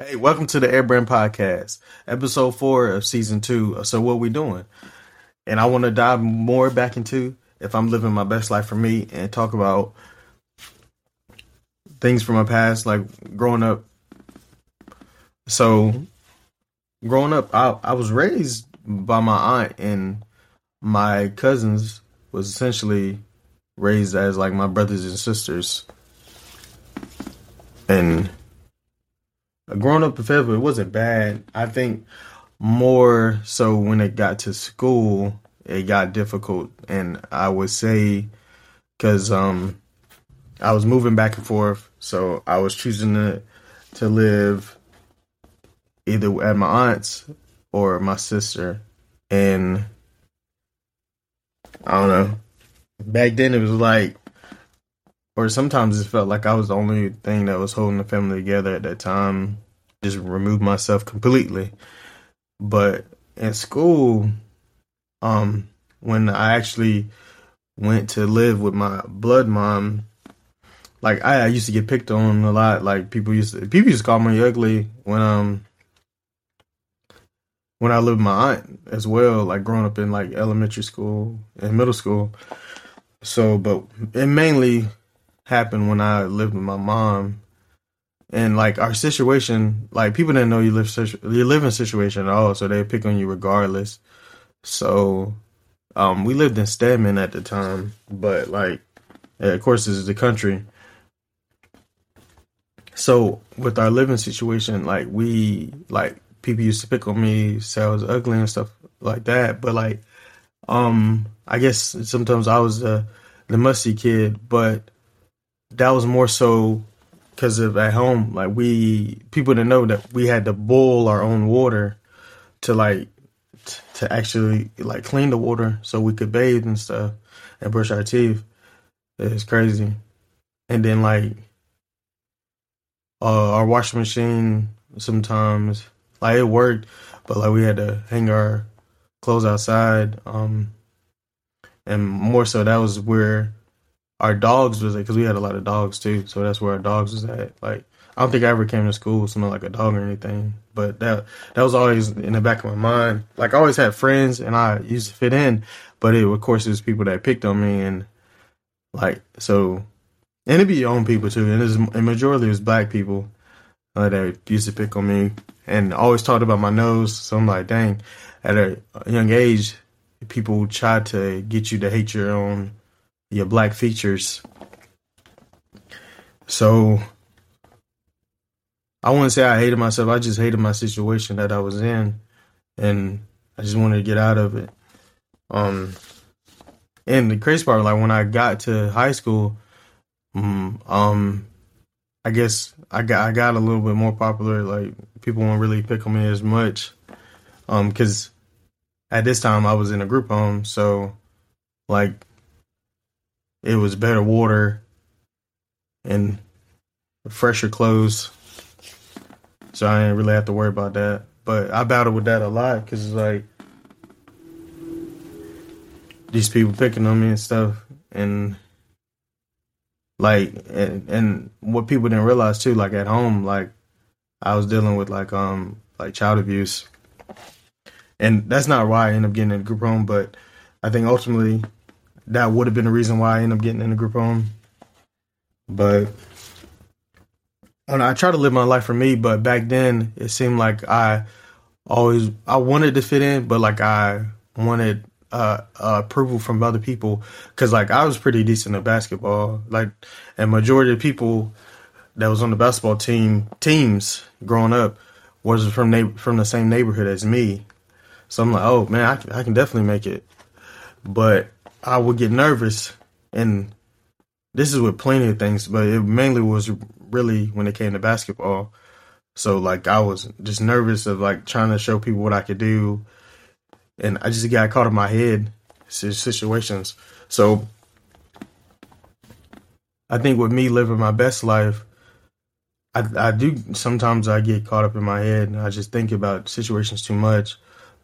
Hey, welcome to the Airbrand Podcast, episode four of season two. So, what we doing? And I want to dive more back into if I'm living my best life for me and talk about things from my past, like growing up. So, growing up, I, I was raised by my aunt, and my cousins was essentially raised as like my brothers and sisters. And growing up in it wasn't bad. I think more so when it got to school, it got difficult, and I would say because um I was moving back and forth, so I was choosing to to live either at my aunt's or my sister, and I don't know. Back then, it was like, or sometimes it felt like I was the only thing that was holding the family together at that time. Just removed myself completely. But in school, um, when I actually went to live with my blood mom, like I, I used to get picked on a lot. Like people used to, people used to call me ugly when um when I lived with my aunt as well, like growing up in like elementary school and middle school. So, but and mainly happened when I lived with my mom, and like our situation, like people didn't know you live you live in situation at all, so they pick on you regardless. So, um, we lived in Stedman at the time, but like, of course, this is the country. So with our living situation, like we like people used to pick on me, say I was ugly and stuff like that. But like, um, I guess sometimes I was the the musty kid, but that was more so because of at home. Like we people didn't know that we had to boil our own water to like t- to actually like clean the water so we could bathe and stuff and brush our teeth. It's crazy. And then like uh, our washing machine sometimes like it worked, but like we had to hang our clothes outside. Um, and more so, that was where our dogs was at because we had a lot of dogs too. So that's where our dogs was at. Like I don't think I ever came to school something like a dog or anything, but that that was always in the back of my mind. Like I always had friends and I used to fit in, but it of course it was people that picked on me and like so, and it'd be your own people too. And it's a majority was black people uh, that used to pick on me and always talked about my nose. So I'm like, dang, at a young age, people try to get you to hate your own your black features. So I wouldn't say I hated myself. I just hated my situation that I was in, and I just wanted to get out of it. Um, and the crazy part, like when I got to high school, mm, um, I guess I got I got a little bit more popular. Like people won't really pick on me as much, um, because at this time I was in a group home, so like it was better water and fresher clothes, so I didn't really have to worry about that. But I battled with that a lot because it's like these people picking on me and stuff, and like and, and what people didn't realize too like at home like i was dealing with like um like child abuse and that's not why i ended up getting in group home but i think ultimately that would have been the reason why i ended up getting in the group home but I, I try to live my life for me but back then it seemed like i always i wanted to fit in but like i wanted uh, uh, approval from other people because like I was pretty decent at basketball. Like, and majority of people that was on the basketball team teams growing up was from na- from the same neighborhood as me. So I'm like, oh man, I I can definitely make it. But I would get nervous, and this is with plenty of things, but it mainly was really when it came to basketball. So like I was just nervous of like trying to show people what I could do and I just got caught in my head situations. So I think with me living my best life, I, I do sometimes I get caught up in my head and I just think about situations too much.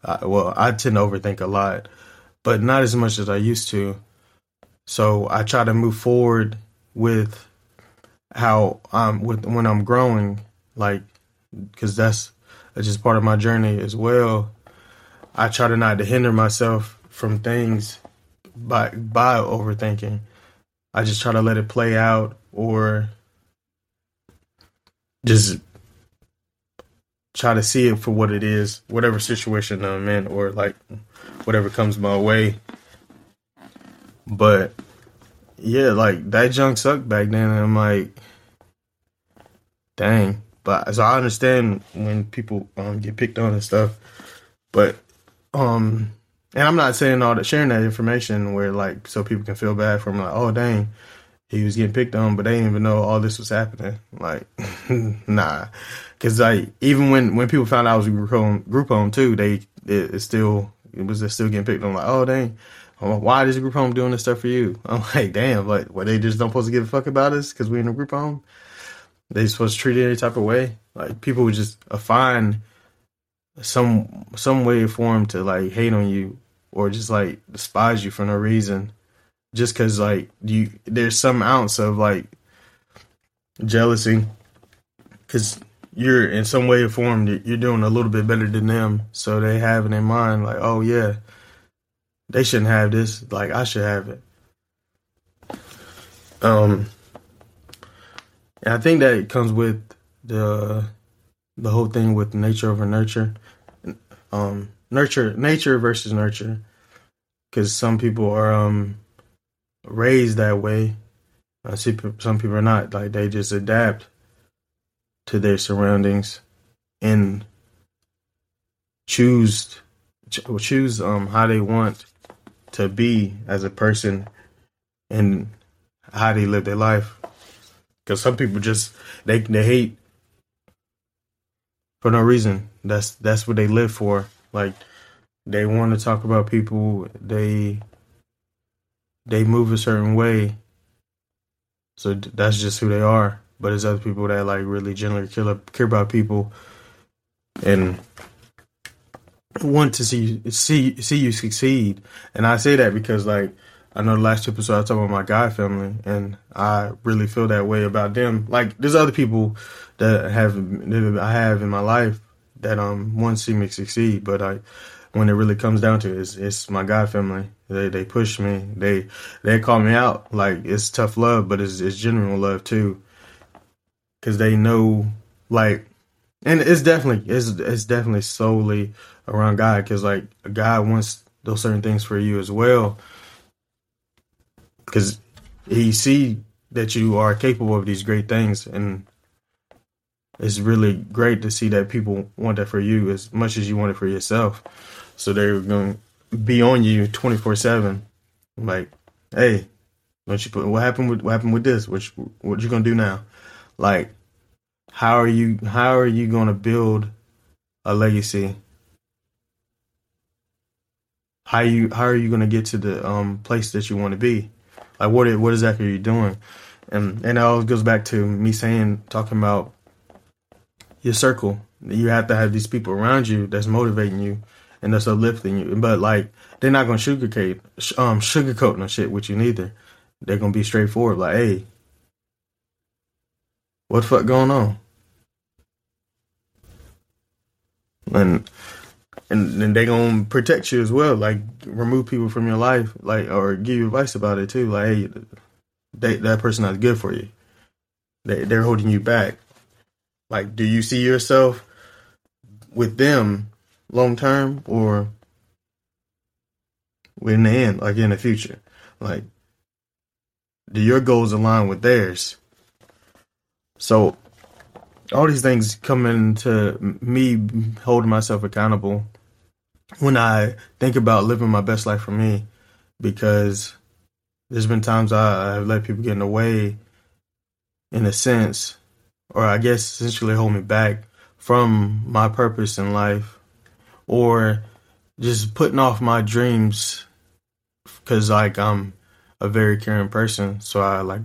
I, well, I tend to overthink a lot, but not as much as I used to. So I try to move forward with how um with when I'm growing, like because that's, that's just part of my journey as well. I try to not to hinder myself from things by by overthinking. I just try to let it play out or just try to see it for what it is, whatever situation I'm in, or like whatever comes my way. But yeah, like that junk sucked back then, and I'm like, dang. But so I understand when people um, get picked on and stuff, but um, and I'm not saying all that sharing that information where like so people can feel bad for like, oh dang, he was getting picked on, but they didn't even know all this was happening. Like, nah, because like even when when people found out I was group home, group home too, they it, it still it was still getting picked on. Like, oh dang, oh, why is group home doing this stuff for you? I'm like, damn, like, what they just don't supposed to give a fuck about us because we in a group home? They supposed to treat it any type of way? Like people would just find some some way for them to like hate on you or just like despise you for no reason, just because like you there's some ounce of like jealousy. Because you're in some way or form you're doing a little bit better than them, so they have it in mind like, oh yeah, they shouldn't have this, like I should have it. Um, and I think that it comes with the the whole thing with nature over nurture, um, nurture nature versus nurture, because some people are um raised that way. I see some people are not like they just adapt to their surroundings and choose choose um how they want to be as a person and how they live their life. Because some people just they they hate for no reason. That's that's what they live for. Like they want to talk about people. They they move a certain way. So that's just who they are but there's other people that like really genuinely care, care about people and want to see see see you succeed. And I say that because like I know the last two episodes I talked about my guy family, and I really feel that way about them. Like there's other people that have that I have in my life that um want to see me succeed, but I when it really comes down to it, it's, it's my God family. They they push me. They they call me out. Like it's tough love, but it's it's genuine love too. Because they know like and it's definitely it's it's definitely solely around God. Because like God wants those certain things for you as well. Because he see that you are capable of these great things. And it's really great to see that people want that for you as much as you want it for yourself. So they're going be on you 24 7 like hey you put what happened with what happened with this what you, what you gonna do now like, how are you? How are you to build a legacy? How you? How are you to get to the um, place that you want to be? Like, what? What exactly are you doing? And and it always goes back to me saying, talking about your circle. You have to have these people around you that's motivating you and that's uplifting you. But like, they're not gonna sugarcoat um sugarcoat no shit with you neither. They're gonna be straightforward. Like, hey, what the fuck going on? And and then they gonna protect you as well, like remove people from your life, like or give you advice about it too. Like, hey, they, that person not good for you. They they're holding you back. Like, do you see yourself with them long term or in the end, like in the future? Like, do your goals align with theirs? So all these things come into me holding myself accountable when I think about living my best life for me because there's been times I, have let people get in the way in a sense, or I guess essentially hold me back from my purpose in life or just putting off my dreams because like I'm a very caring person. So I like,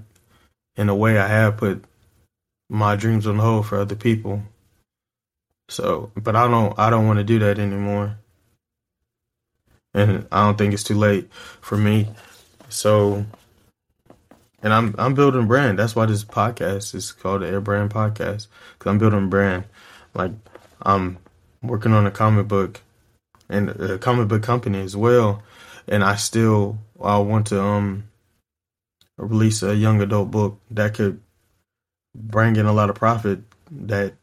in a way, I have put my dreams on hold for other people. So, but I don't I don't want to do that anymore. And I don't think it's too late for me. So, and I'm I'm building brand. That's why this podcast is called the Air Brand Podcast cuz I'm building brand. like I'm working on a comic book and a comic book company as well, and I still I want to um release a young adult book that could bring in a lot of profit that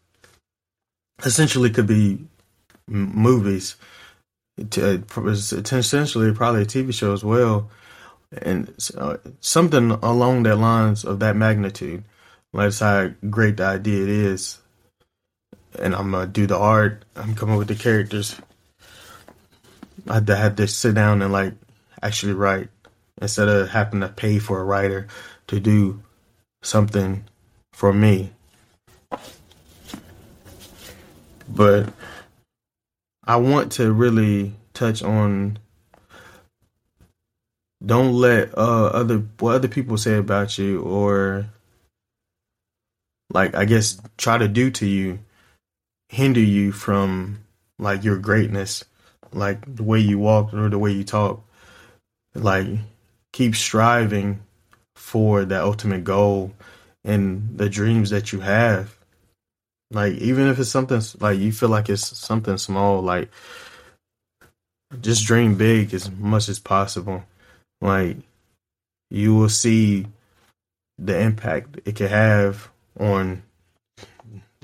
essentially could be movies. To, essentially probably a TV show as well. And uh, something along that lines of that magnitude. That's how great the idea it is and I'm gonna do the art. I'm coming with the characters. I had to have to sit down and like actually write instead of having to pay for a writer to do something for me. But I want to really touch on don't let uh, other what other people say about you or like I guess try to do to you hinder you from like your greatness, like the way you walk or the way you talk. Like keep striving for that ultimate goal and the dreams that you have. Like even if it's something like you feel like it's something small, like just dream big as much as possible. Like you will see the impact it can have on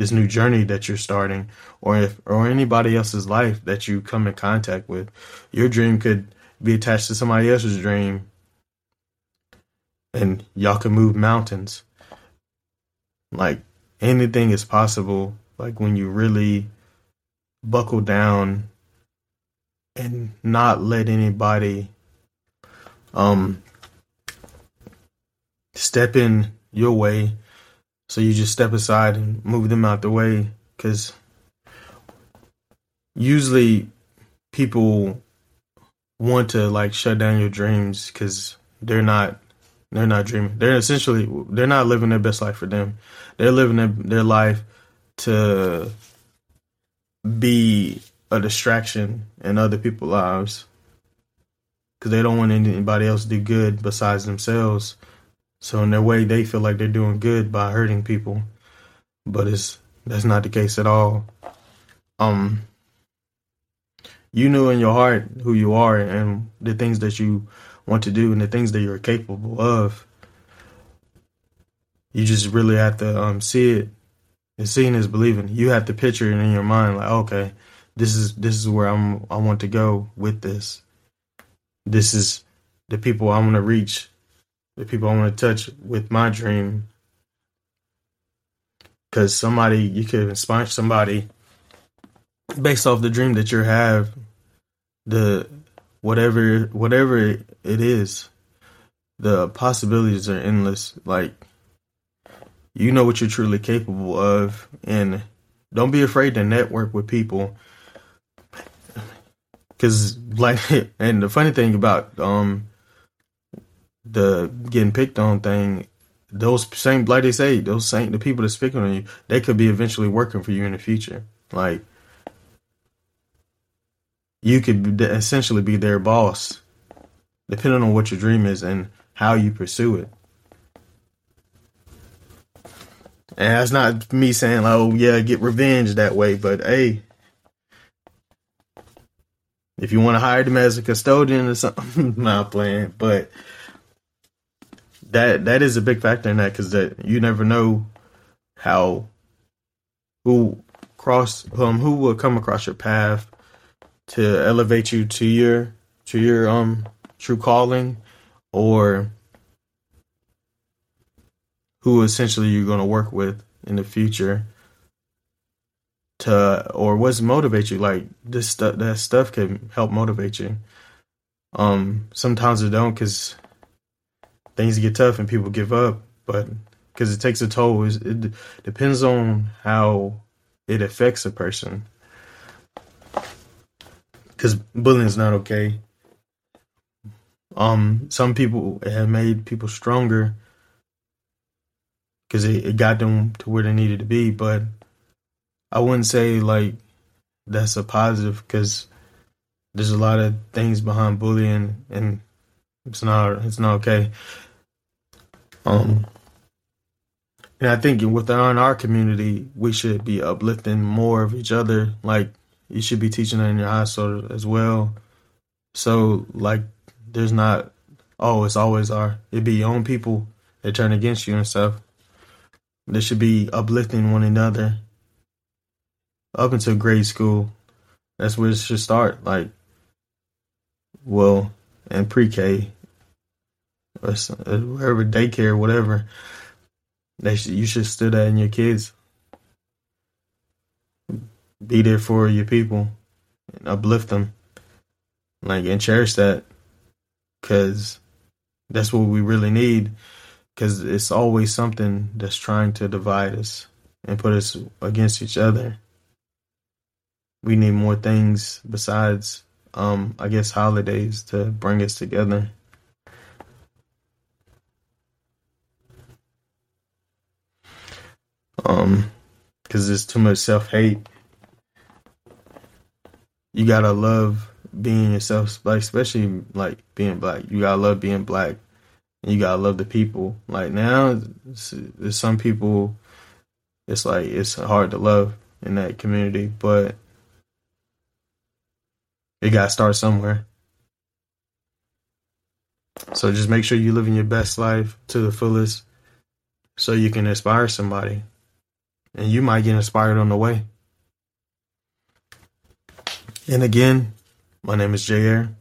this new journey that you're starting or if or anybody else's life that you come in contact with. Your dream could be attached to somebody else's dream and y'all can move mountains. Like anything is possible. Like when you really buckle down and not let anybody um step in your way. So you just step aside and move them out the way because usually people want to like shut down your dreams because they're not they're not dreaming. They're essentially they're not living their best life for them. They're living their, their life to be a distraction in other people's lives because they don't want anybody else to do good besides themselves. So in their way, they feel like they're doing good by hurting people, but it's that's not the case at all. Um, you knew in your heart who you are and the things that you want to do and the things that you're capable of. You just really have to um, see it. And seeing is believing. You have to picture it in your mind, like, okay, this is this is where I'm I want to go with this. This is the people I want to reach, the people I want to touch with my dream. Because somebody you could inspire somebody based off the dream that you have, the whatever whatever it is, the possibilities are endless. Like you know what you're truly capable of, and don't be afraid to network with people. Cause like, and the funny thing about um the getting picked on thing, those same like they say, those same the people that's picking on you, they could be eventually working for you in the future. Like you could essentially be their boss, depending on what your dream is and how you pursue it. And that's not me saying, like, oh, yeah, get revenge that way, but hey, if you want to hire them as a custodian or something, not playing, but that that is a big factor in that because that you never know how who cross um who will come across your path to elevate you to your to your um true calling or who essentially you're going to work with in the future to or what's motivate you. Like this stuff that stuff can help motivate you. Um sometimes it don't because things get tough and people give up but because it takes a toll it depends on how it affects a person because bullying is not okay. Um, some people have made people stronger because it, it got them to where they needed to be, but I wouldn't say like that's a positive because there's a lot of things behind bullying and it's not it's not okay. Um, And I think within our community, we should be uplifting more of each other. Like you should be teaching that in your high school as well. So like, there's not, oh, it's always our. It be your own people that turn against you and stuff. They should be uplifting one another up until grade school. That's where it should start. Like, well, and pre-K or uh, whatever daycare, whatever. They should, you should still that in your kids. Be there for your people and uplift them, like and cherish that, because that's what we really need. Because it's always something that's trying to divide us and put us against each other. We need more things besides, um, I guess, holidays to bring us together. um because there's too much self-hate. You gotta love being yourself like especially like being black. You gotta love being black. And you gotta love the people. Like now there's some people it's like it's hard to love in that community. But it gotta start somewhere so just make sure you're living your best life to the fullest so you can inspire somebody and you might get inspired on the way. And again, my name is Jair.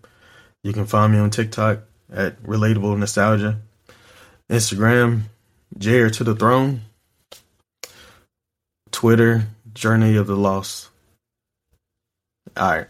You can find me on TikTok at Relatable Nostalgia, Instagram, Jair to the Throne, Twitter, Journey of the Lost. All right.